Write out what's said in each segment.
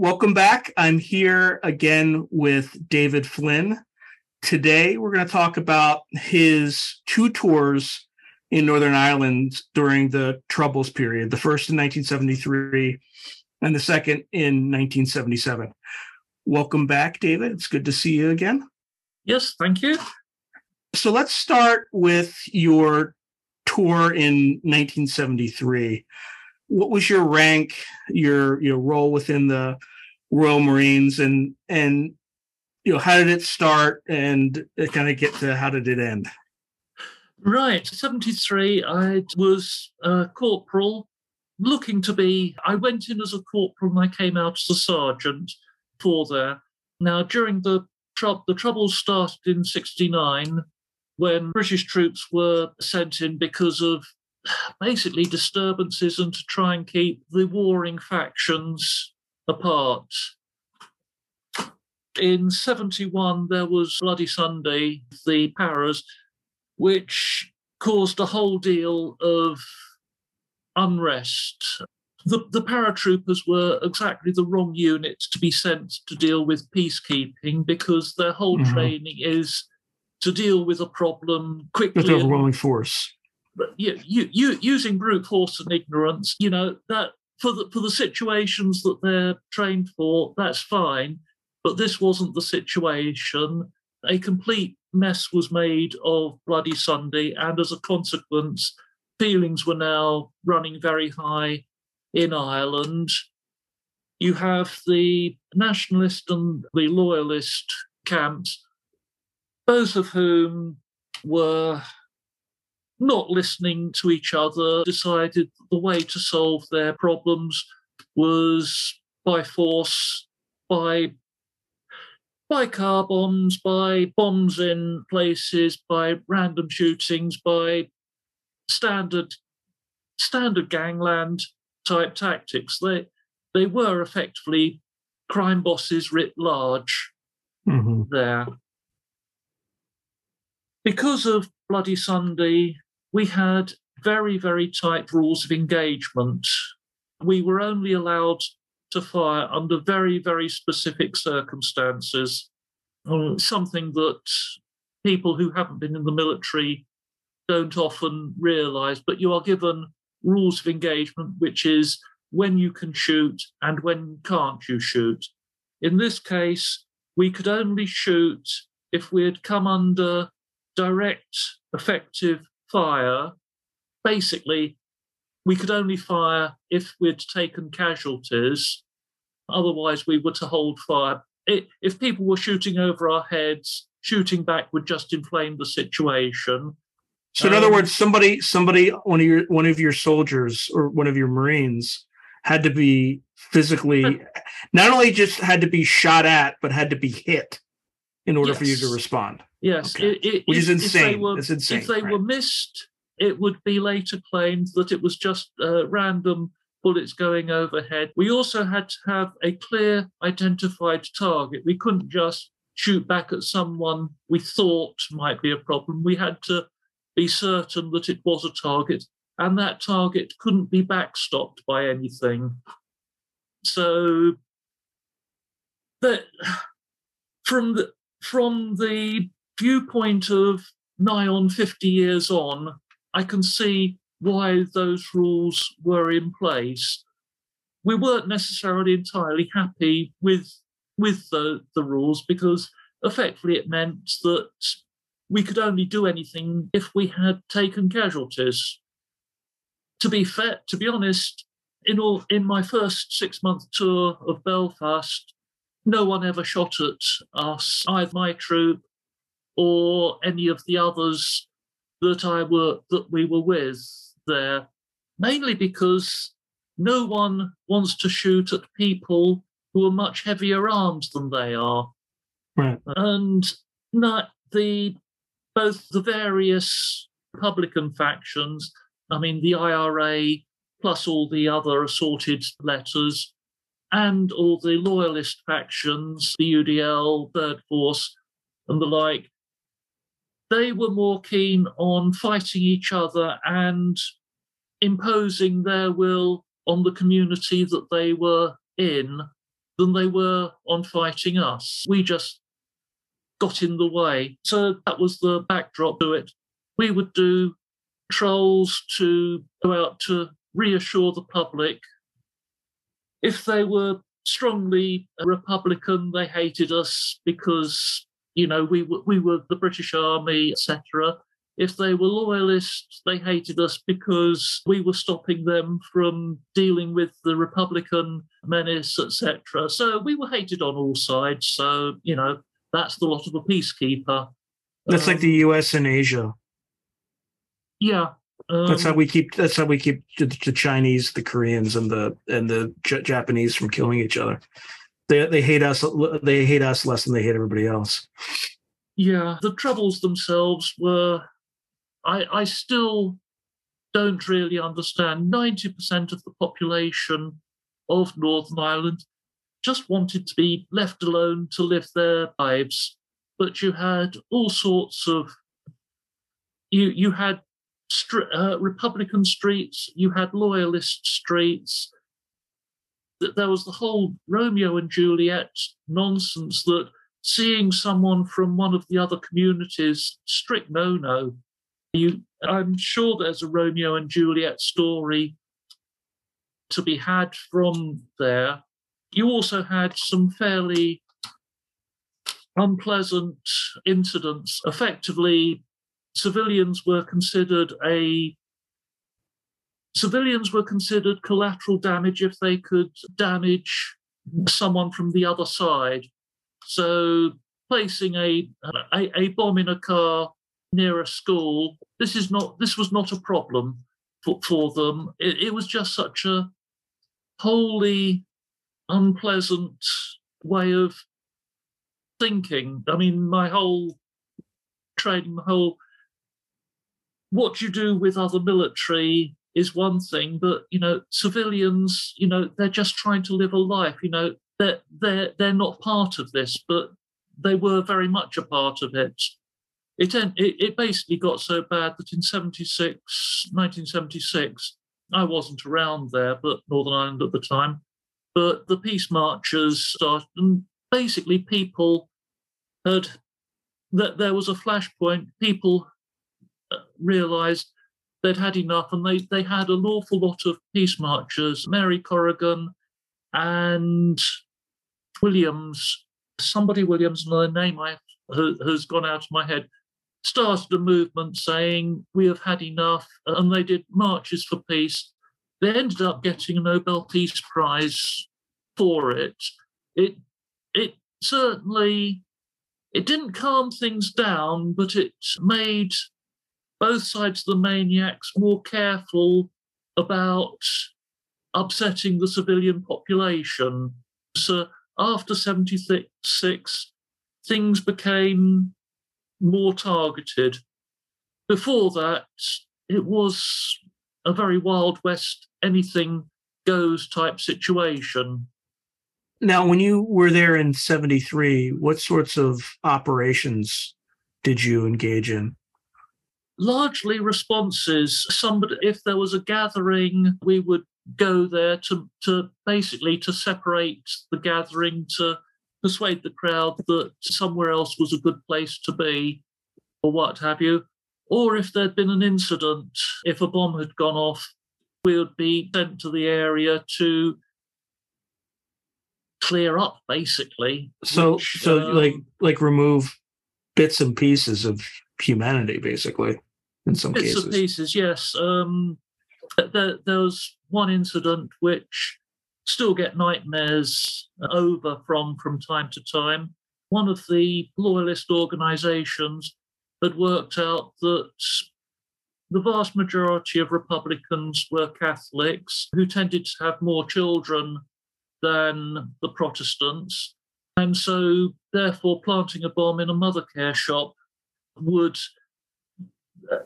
Welcome back. I'm here again with David Flin. Today, we're going to talk about his two tours in Northern Ireland during the Troubles period, the first in 1973 and the second in 1977. Welcome back, David. It's good to see you again. Yes, thank you. So let's start with your tour in 1973 what was your rank, your your role within the Royal Marines, and and you know how did it start, and kind of get to how did it end? Right, seventy three. I was a corporal, looking to be. I went in as a corporal, and I came out as a sergeant for there. Now during the trouble the troubles started in sixty nine when British troops were sent in because of basically disturbances and to try and keep the warring factions apart. In 71, there was Bloody Sunday, the Paras, which caused a whole deal of unrest. The, the paratroopers were exactly the wrong unit to be sent to deal with peacekeeping because their whole mm-hmm. training is to deal with a problem quickly. With overwhelming force you, you, you, using brute force and ignorance, you know, that for the for the situations that they're trained for, that's fine. But this wasn't the situation. A complete mess was made of Bloody Sunday, and as a consequence, feelings were now running very high in Ireland. You have the nationalist and the loyalist camps, both of whom were not listening to each other, decided the way to solve their problems was by force, by by car bombs, by bombs in places, by random shootings, by standard standard gangland type tactics. They they were effectively crime bosses writ large mm-hmm. there. Because of Bloody Sunday, we had very, very tight rules of engagement. We were only allowed to fire under very, very specific circumstances, um, something that people who haven't been in the military don't often realize. But you are given rules of engagement, which is when you can shoot and when can't you shoot. In this case, we could only shoot if we had come under direct, effective fire, basically, we could only fire if we'd taken casualties. Otherwise, we were to hold fire. It, if people were shooting over our heads, shooting back would just inflame the situation. So, in um, other words, somebody, somebody, one of your one of your soldiers or one of your Marines had to be physically, not only just had to be shot at, but had to be hit in order yes. for you to respond. Yes, okay. it, it, which is insane. Were, it's insane. If they right. were missed, it would be later claimed that it was just uh, random bullets going overhead. We also had to have a clear identified target. We couldn't just shoot back at someone we thought might be a problem. We had to be certain that it was a target, and that target couldn't be backstopped by anything. So that from the from the viewpoint of nigh on 50 years on, I can see why those rules were in place. We weren't necessarily entirely happy with with the, the rules because effectively it meant that we could only do anything if we had taken casualties. To be fair, to be honest, in all in my first six month tour of Belfast, no one ever shot at us, either my troop or any of the others that I were that we were with there, mainly because no one wants to shoot at people who are much heavier armed than they are. Right. And not the both the various Republican factions, I mean the IRA plus all the other assorted letters, and all the loyalist factions, the UDL, Third Force, and the like, they were more keen on fighting each other and imposing their will on the community that they were in than they were on fighting us. We just got in the way. So that was the backdrop to it. We would do trolls to go out to reassure the public. If they were strongly Republican, they hated us because you know we were, we were the British Army, etc. If they were loyalists, they hated us because we were stopping them from dealing with the Republican menace, etc. So we were hated on all sides. So you know that's the lot of a peacekeeper. That's um, like the um, U.S. and Asia. Yeah, um, that's how we keep. That's how we keep the, the Chinese, the Koreans, and the and the J- Japanese from killing each other. They they hate us. They hate us less than they hate everybody else. Yeah, the troubles themselves were. I I still don't really understand. Ninety percent of the population of Northern Ireland just wanted to be left alone to live their lives, but you had all sorts of. You you had uh, Republican streets, you had loyalist streets. There was the whole Romeo and Juliet nonsense that seeing someone from one of the other communities, strict no no. I'm sure there's a Romeo and Juliet story to be had from there. You also had some fairly unpleasant incidents. Effectively, civilians were considered a civilians were considered collateral damage if they could damage someone from the other side. So placing a, a, a bomb in a car near a school, this is not this was not a problem for, for them. It, it was just such a wholly unpleasant way of thinking. I mean, my whole training, my whole what you do with other military is one thing, but you know, civilians, you know, they're just trying to live a life. You know, they're they're they're not part of this, but they were very much a part of it. It it, it basically got so bad that in 76, 1976, I wasn't around there, but Northern Ireland at the time. But the peace marches started, and basically people had that there was a flashpoint. People uh, realised they'd had enough and they, they had an awful lot of peace marchers. Mary Corrigan and Williams, somebody Williams, another name I who, has gone out of my head, started a movement saying, We have had enough. And they did marches for peace. They ended up getting a Nobel Peace Prize for it. It, it certainly it didn't calm things down, but it made both sides of the maniacs more careful about upsetting the civilian population. So after 76, things became more targeted. Before that, it was a very Wild West, anything goes type situation. Now, when you were there in 73, what sorts of operations did you engage in? Largely responses. Somebody, if there was a gathering, we would go there to, to basically to separate the gathering to persuade the crowd that somewhere else was a good place to be or what have you. Or if there'd been an incident, if a bomb had gone off, we would be sent to the area to clear up basically. So which, so um, like like remove bits and pieces of humanity basically in some Bits cases. and pieces, yes. Um, there, there was one incident which still get nightmares over from from time to time. One of the loyalist organisations had worked out that the vast majority of Republicans were Catholics who tended to have more children than the Protestants. And so, therefore, planting a bomb in a mother care shop would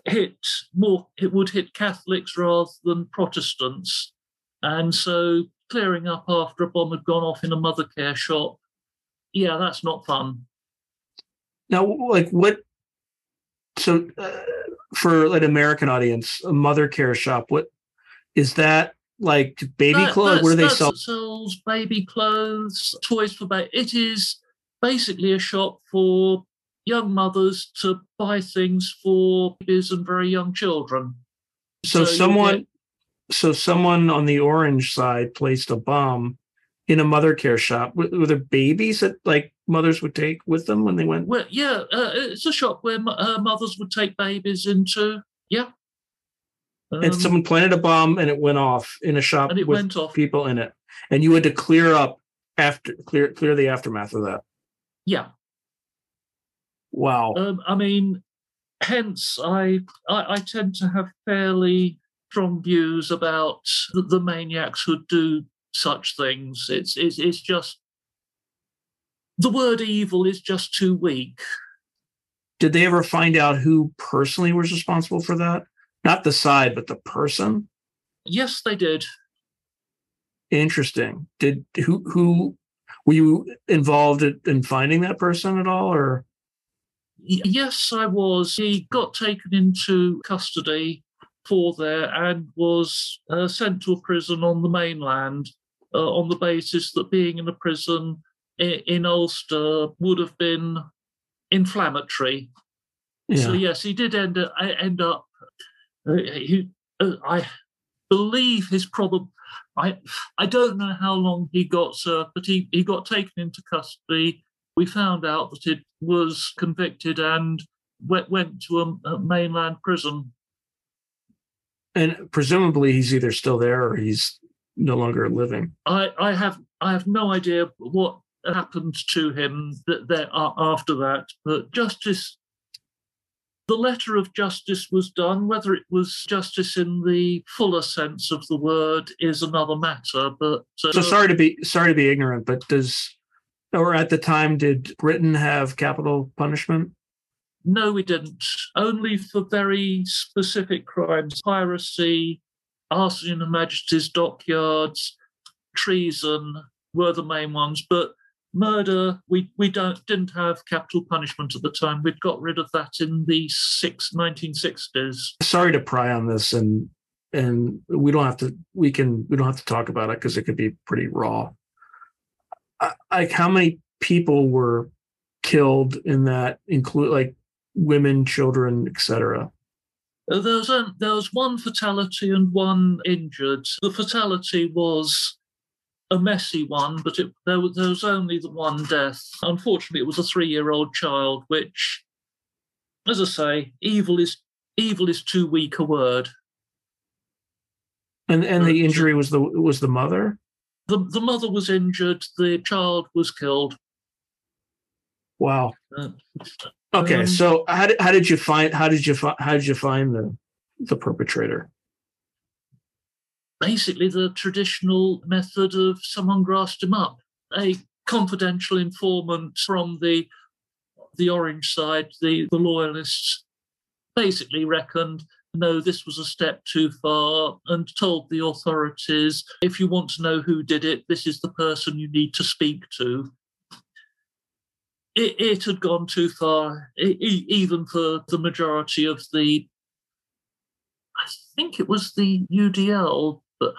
hit more, it would hit Catholics rather than Protestants. And so clearing up after a bomb had gone off in a mother care shop, yeah, that's not fun. Now, like what? So, uh, for an American audience, a mother care shop, what is that? like baby That- clothes? What do they sell? sells baby clothes, toys for baby. It is basically a shop for young mothers to buy things for babies and very young children. So so someone, get- so someone on the orange side placed a bomb in a mother care shop. Were, were there babies that like mothers would take with them when they went? Well, yeah, uh, it's a shop where uh, mothers would take babies into. Yeah. and Um, someone planted a bomb and it went off in a shop and it with went off. people in it, and you had to clear up after clear clear the aftermath of that. Yeah. Wow. Um, I mean, hence I, I I tend to have fairly strong views about the, the maniacs who do such things. It's it's it's just the word evil is just too weak. Did they ever find out who personally was responsible for that? Not the side, but the person. Yes, they did. Interesting. Did who who were you involved in in finding that person at all, or Yes, I was. He got taken into custody for there and was uh, sent to a prison on the mainland uh, on the basis that being in a prison in, in Ulster would have been inflammatory. yeah? So yes, he did end up. End up uh, he, uh, I believe his problem. I I don't know how long he got served, but he, he got taken into custody. We found out that it was convicted and went went to a, a mainland prison. and presumably he's either still there or he's no longer living. I, I have I have no idea what happened to him that there after that, but justice. The letter of justice was done. Whether it was justice in the fuller sense of the word is another matter. But uh, So sorry to be sorry to be ignorant, but does or at the time did Britain have capital punishment? no, we didn't. Only for very specific crimes: piracy, arson in Her Majesty's dockyards, treason were the main ones. But murder, we we don't didn't have capital punishment at the time. We'd got rid of that in the six, 1960s. Sorry to pry on this, and and we don't have to. We can. We don't have to talk about it because it could be pretty raw. Like how many people were killed in that? Include like women, children, etc. Uh, There was, a, there was one fatality and one injured. The fatality was a messy one, but it, there, was, there was only the one death. Unfortunately, it was a three-year-old child, which, as I say, evil is evil is too weak a word. And and the injury was the was the mother. The, the mother was injured, the child was killed. Wow. Uh, Okay, Um, so how did how did you find how did you find how did you find the the perpetrator? basically the traditional method of someone grasped him up. A confidential informant from the the orange side, the, the loyalists, basically reckoned no, this was a step too far and told the authorities if you want to know who did it, this is the person you need to speak to. It, it had gone too far, e- even for the majority of the I think it was the UDL, but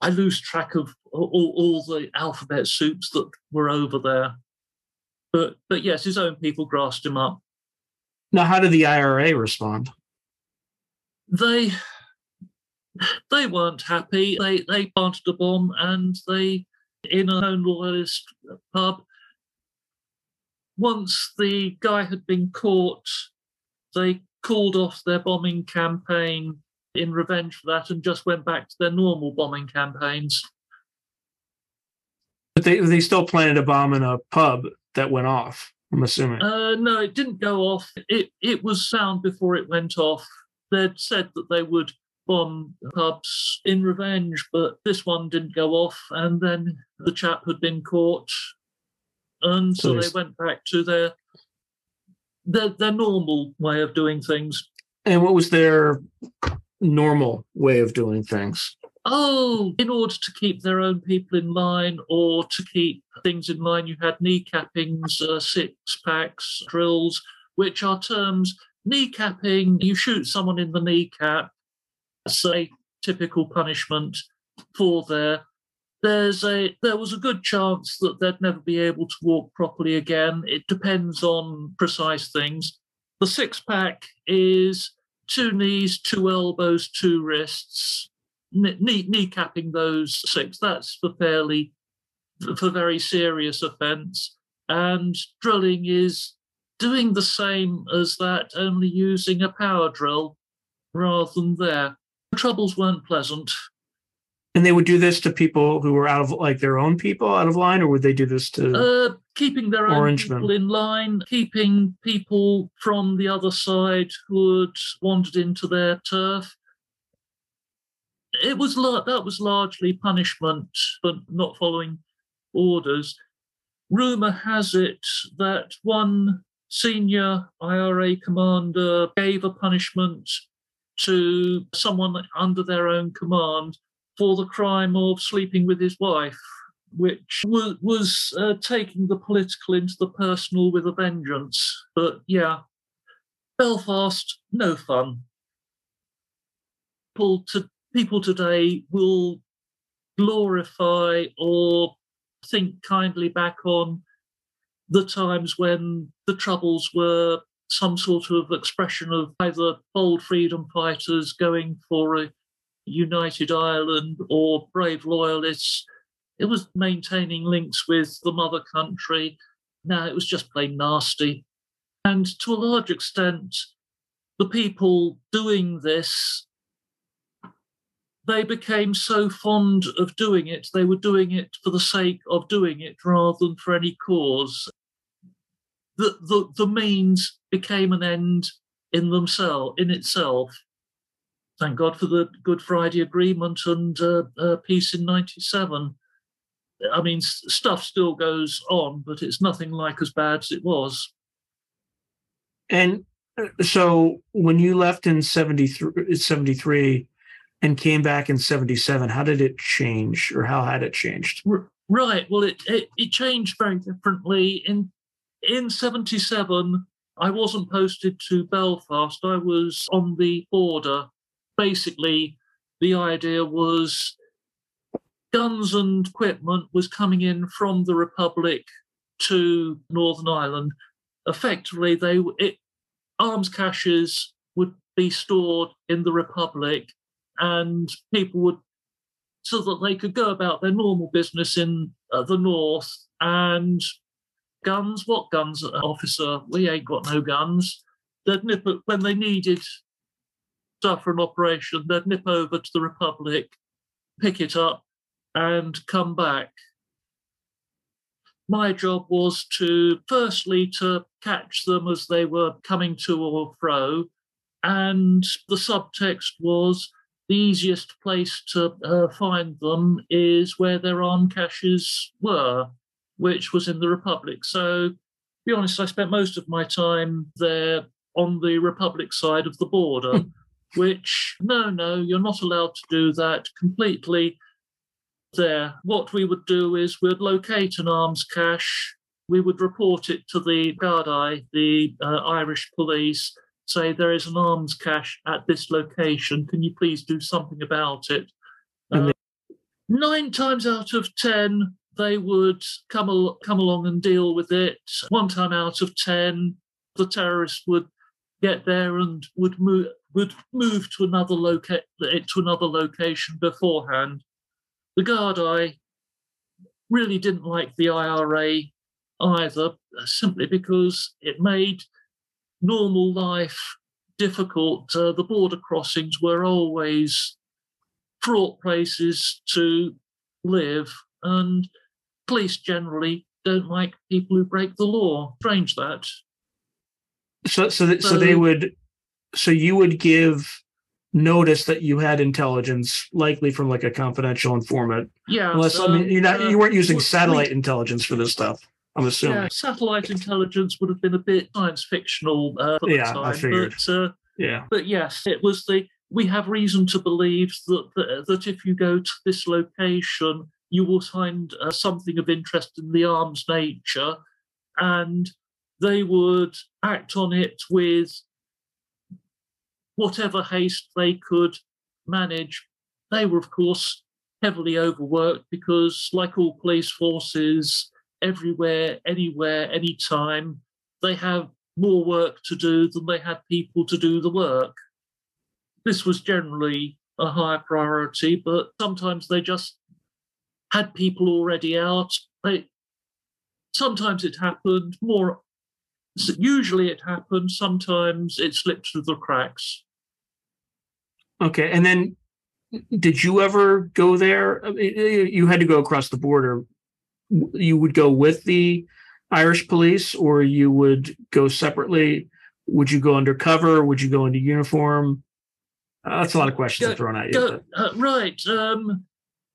I lose track of all, all the alphabet soups that were over there. But but yes, his own people grassed him up. Now, how did the IRA respond? They they weren't happy. They they planted a bomb and they in a known loyalist pub. Once the guy had been caught, they called off their bombing campaign in revenge for that and just went back to their normal bombing campaigns. But they they still planted a bomb in a pub that went off. I'm assuming. Uh, no, it didn't go off. It it was sound before it went off. They'd said that they would bomb pubs in revenge, but this one didn't go off. And then the chap had been caught, and so So they went back to their their their normal way of doing things. and what was their normal way of doing things? Oh, in order to keep their own people in line or to keep things in line, you had kneecappings, uh, six packs, drills, which are terms. Kneecapping, you shoot someone in the kneecap, say typical punishment. for there, there's a there was a good chance that they'd never be able to walk properly again. It depends on precise things. The six pack is two knees, two elbows, two wrists, knee, knee capping those six. That's for fairly for very serious offence. And drilling is doing the same as that, only using a power drill rather than there. The troubles weren't pleasant. And they would do this to people who were out of like their own people out of line, or would they do this to uh, keeping their own people in line, keeping people from the other side who had wandered into their turf? It was that was largely punishment for not following orders. Rumor has it that one senior IRA commander gave a punishment to someone under their own command for the crime of sleeping with his wife, which was, was uh, taking the political into the personal with a vengeance. But yeah, Belfast, no fun. People, to, people today will glorify or think kindly back on the times when the Troubles were some sort of expression of either bold freedom fighters going for a united Ireland or brave loyalists. It was maintaining links with the mother country. Now it was just plain nasty. And to a large extent, the people doing this they became so fond of doing it, they were doing it for the sake of doing it rather than for any cause. The, the, the means became an end in themselves, in itself. Thank God for the Good Friday Agreement and uh, uh, peace in 97. I mean, stuff still goes on, but it's nothing like as bad as it was. And uh, so when you left in 73, 73 and came back in 77 how did it change or how had it changed right well it, it, it changed very differently in in 77 i wasn't posted to belfast. I was on the border. Basically the idea was guns and equipment was coming in from the republic to northern ireland. Effectively they it, arms caches would be stored in the republic and people would so that they could go about their normal business in uh, the north and guns? What guns officer? We ain't got no guns. They'd nip it when they needed stuff for an operation they'd nip over to the republic pick it up and come back. My job was to firstly to catch them as they were coming to or fro and the subtext was the easiest place to uh, find them is where their arm caches were, which was in the Republic. So, to be honest, I spent most of my time there on the Republic side of the border, which, no, no, you're not allowed to do that completely there. What we would do is we'd locate an arms cache, we would report it to the Gardaí, the uh, Irish police, say there is an arms cache at this location. Can you please do something about it? Uh, nine times out of ten, they would come al- come along and deal with it. One time out of ten, the terrorists would get there and would move would move to another loca- to another location beforehand. The Gardaí really didn't like the IRA either, simply because it made normal life difficult. Uh, the border crossings were always fraught places to live, and police generally don't like people who break the law. Strange that. So, so, that, so, so they would, so you would give notice that you had intelligence, likely from like a confidential informant. Yeah. Unless I mean, you're not, uh, you weren't using satellite we, intelligence for this stuff. I'm assuming. Yeah, satellite intelligence would have been a bit science fictional uh, yeah, time, I figured. But, uh, yeah. But yes, it was the. We have reason to believe that that, that if you go to this location, you will find uh, something of interest in the arms nature, and they would act on it with whatever haste they could manage. They were, of course, heavily overworked because, like all police forces, everywhere, anywhere, anytime, they have more work to do than they had people to do the work. This was generally a higher priority, but sometimes they just had people already out. They sometimes it happened more. Usually it happened. Sometimes it slipped through the cracks. Okay, and then did you ever go there? You had to go across the border. You would go with the Irish police, or you would go separately? Would you go undercover? Would you go into uniform? Uh, that's a lot of questions go, thrown at you. Go, uh, right. Um,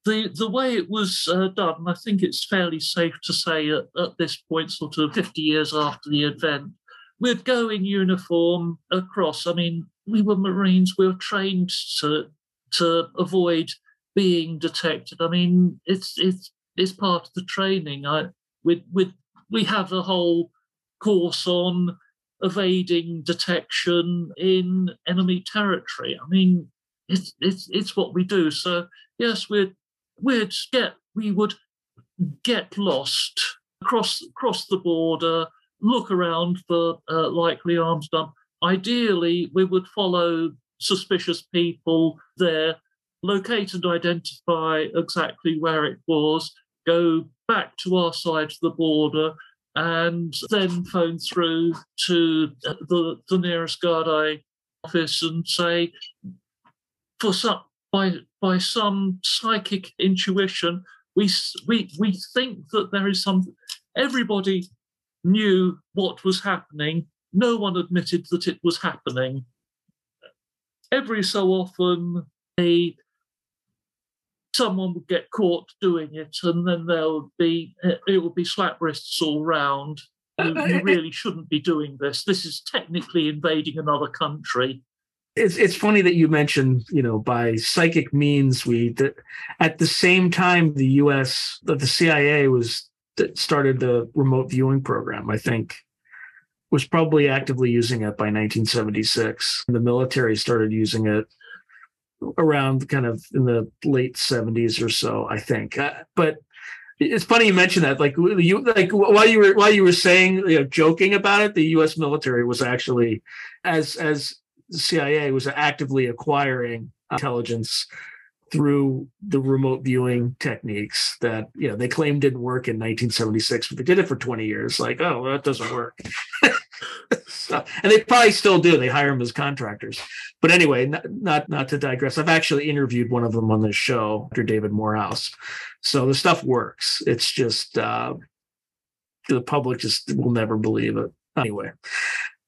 the the way it was uh, done, I think it's fairly safe to say at, at, this point, sort of 50 years after the event, we'd go in uniform across. I mean, we were Marines. We were trained to to avoid being detected. I mean, it's it's it's part of the training. I we we we have a whole course on evading detection in enemy territory. I mean, it's it's it's what we do. So yes, we'd we'd get we would get lost across across the border, look around for uh, likely arms dump. Ideally, we would follow suspicious people there, locate and identify exactly where it was, go back to our side of the border, and then phone through to the, the nearest Gardaí office and say, for some by by some psychic intuition, we we we think that there is some. Everybody knew what was happening. No one admitted that it was happening every so often a someone would get caught doing it, and then there would be it would be slap wrists all round. You, you really shouldn't be doing this. This is technically invading another country. It's it's funny that you mentioned, you know, by psychic means, we that at the same time the U.S. that the CIA was that started the remote viewing program. I think was probably actively using it by 1976. The military started using it around kind of in the late 70s or so, I think. Uh, but it's funny you mentioned that. Like you, like while you were while you were saying, you know, joking about it, the U.S. military was actually, as as CIA was actively acquiring intelligence through the remote viewing techniques that you know they claimed didn't work in 1976 but they did it for 20 years. Like oh that doesn't work. So, and they probably still do. They hire them as contractors. But anyway not, not not to digress i've actually interviewed one of them on this show dr david morehouse so the stuff works. It's just uh the public just will never believe it. Anyway.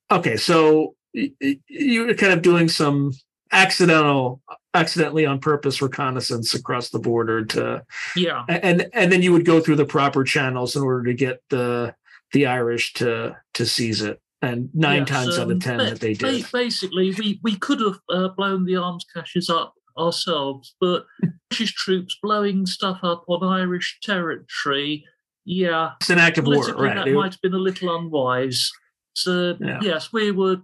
Okay so you're kind of doing some accidental accidentally on purpose reconnaissance across the border to yeah. and and then you would go through the proper channels in order to get the the irish to to seize it. And nine yes, times um, out of ten that they did. basically we we could have uh, blown the arms caches up ourselves but british troops blowing stuff up on irish territory yeah it's an act of war right. that it, might have been a little unwise. So yeah. yes we would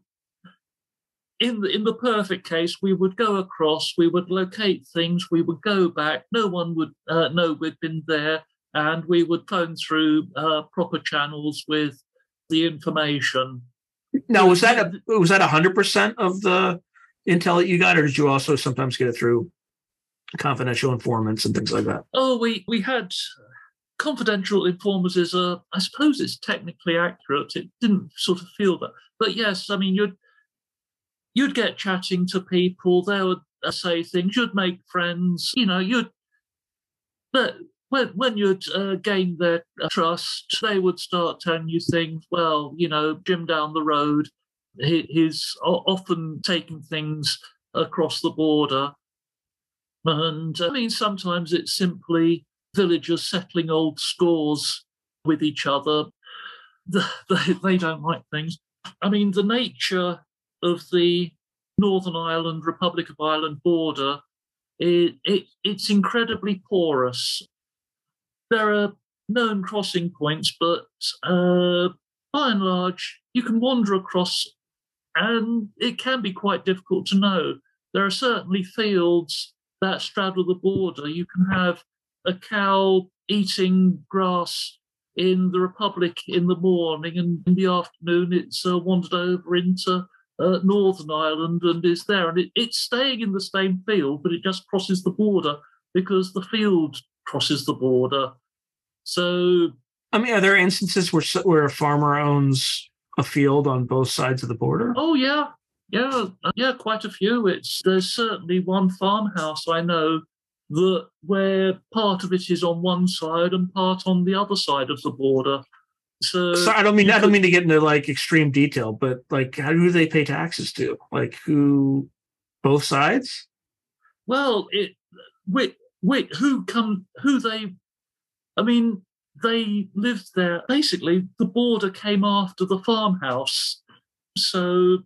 in the, in the perfect case, we would go across, we would locate things, we would go back. No one would uh, know we'd been there, and we would phone through uh, proper channels with the information. Now, was that a, was that hundred percent of the intel that you got, or did you also sometimes get it through confidential informants and things like that? Oh, we we had confidential informers. Is a I suppose it's technically accurate. It didn't sort of feel that, but yes, I mean you'd you'd get chatting to people. They would uh, say things. You'd make friends. You know, you'd. But when when you'd uh, gain their uh, trust, they would start telling you things. Well, you know, Jim down the road, he, he's often taking things across the border, and I mean sometimes it's simply villagers settling old scores with each other. They, they don't like things. I mean, the nature of the Northern Ireland, Republic of Ireland border, it, it, it's incredibly porous. There are known crossing points, but uh, by and large, you can wander across and it can be quite difficult to know. There are certainly fields that straddle the border. You can have a cow eating grass in the Republic in the morning, and in the afternoon it's uh, wandered over into uh, Northern Ireland and is there. And it, it's staying in the same field, but it just crosses the border because the field crosses the border. So, I mean, are there instances where where a farmer owns a field on both sides of the border? Oh yeah, yeah, yeah, quite a few. It's there's certainly one farmhouse I know that where part of it is on one side and part on the other side of the border. So, so I don't mean I don't mean to get into like extreme detail, but like how do they pay taxes to? Like who both sides? Well, it wait wait who come who they I mean they lived there basically the border came after the farmhouse. So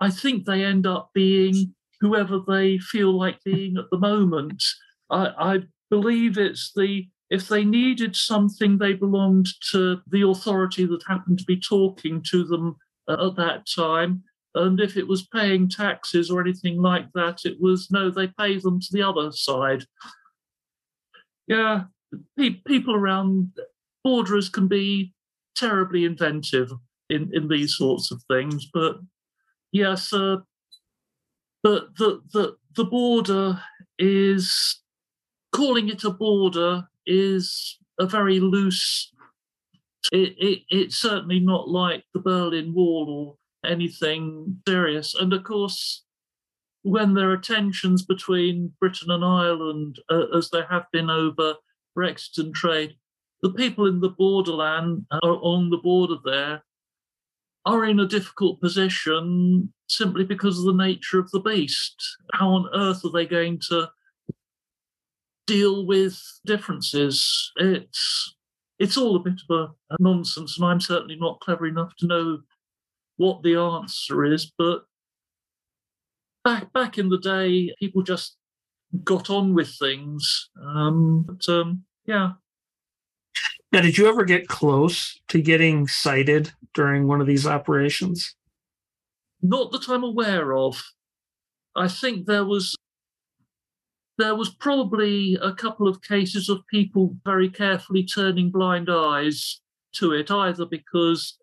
I think they end up being whoever they feel like being at the moment. I, I believe it's the if they needed something, they belonged to the authority that happened to be talking to them uh, at that time. And if it was paying taxes or anything like that, it was no, they pay them to the other side. Yeah, pe- people around borderers can be terribly inventive in, in these sorts of things. But yes, uh, but the, the, the border is calling it a border is a very loose. It, it, it's certainly not like the Berlin Wall or anything serious. And of course, when there are tensions between Britain and Ireland, uh, as there have been over Brexit and trade, the people in the borderland are on the border there are in a difficult position simply because of the nature of the beast. How on earth are they going to deal with differences? It's it's all a bit of a, a nonsense, and I'm certainly not clever enough to know what the answer is. But back back in the day, people just got on with things. Um, but um, yeah, now, did you ever get close to getting cited during one of these operations? Not that I'm aware of. I think there was there was probably a couple of cases of people very carefully turning blind eyes to it, either because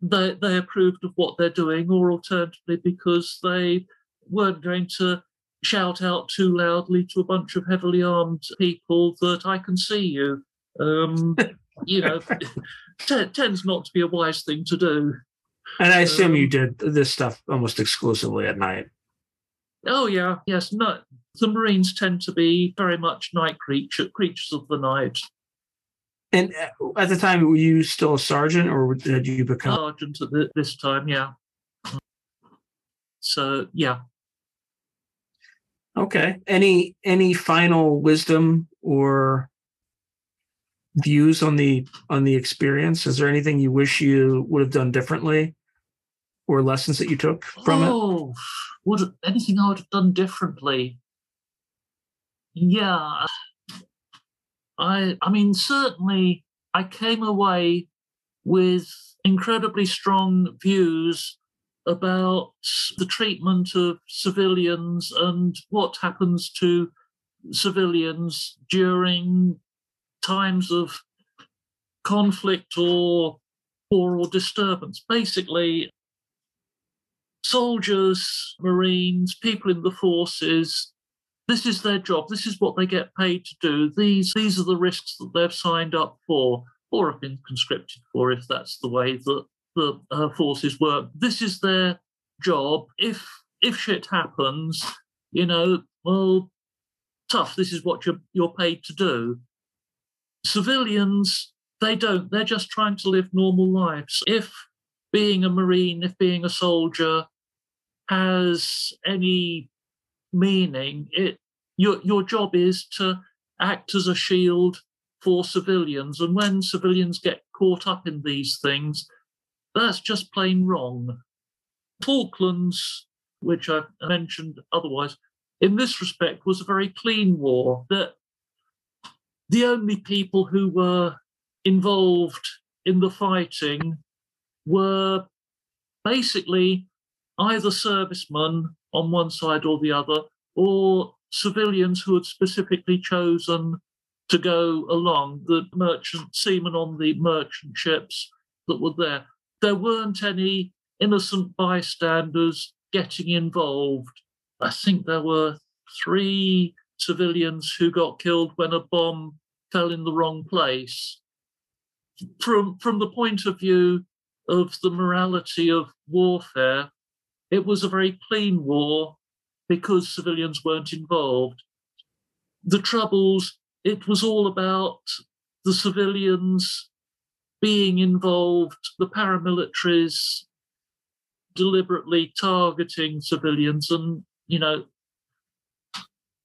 they they approved of what they're doing, or alternatively because they weren't going to shout out too loudly to a bunch of heavily armed people that I can see you. Um, you know, t- tends not to be a wise thing to do. And I assume um, you did this stuff almost exclusively at night. Oh yeah, yes. No, the Marines tend to be very much night creature, creatures of the night. And uh, at the time, were you still a sergeant, or did you become sergeant at this time? Yeah. So yeah. Okay. Any any final wisdom or views on the on the experience? Is there anything you wish you would have done differently, or lessons that you took from it? oh, it? would anything I would have done differently? Yeah, I I mean certainly I came away with incredibly strong views about the treatment of civilians and what happens to civilians during times of conflict or war or disturbance. Basically, soldiers, Marines, people in the forces, this is their job. This is what they get paid to do. These these are the risks that they've signed up for or have been conscripted for, if that's the way that the uh, forces work. This is their job. If if shit happens, you know, well, tough. This is what you're you're paid to do. Civilians, they don't. They're just trying to live normal lives. If being a Marine, if being a soldier has any meaning, it your your job is to act as a shield for civilians. And when civilians get caught up in these things, that's just plain wrong. Falklands, which I mentioned otherwise, in this respect was a very clean war. That the only people who were involved in the fighting were basically either servicemen on one side or the other, or civilians who had specifically chosen to go along, the merchant seamen on the merchant ships that were there. There weren't any innocent bystanders getting involved. I think there were three civilians who got killed when a bomb fell in the wrong place. From, from the point of view of the morality of warfare, it was a very clean war because civilians weren't involved. The troubles, it was all about the civilians being involved, the paramilitaries deliberately targeting civilians. And, you know,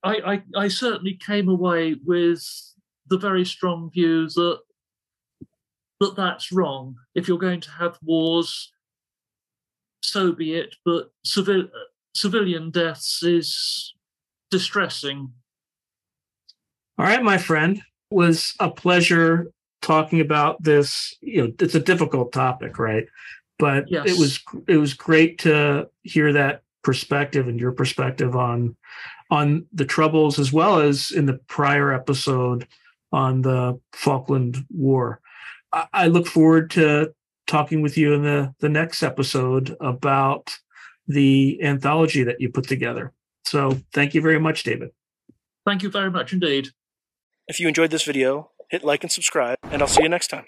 I, I, I certainly came away with the very strong view that that that's wrong. If you're going to have wars, so be it. But civil, civilian deaths is distressing. All right, my friend, it was a pleasure talking about this. You know, it's a difficult topic, right? But yes. it was it was great to hear that perspective and your perspective on on the troubles as well as in the prior episode on the Falkland War. I, I look forward to talking with you in the the next episode about the anthology that you put together. So thank you very much, David. Thank you very much indeed. If you enjoyed this video, hit like and subscribe, and I'll see you next time.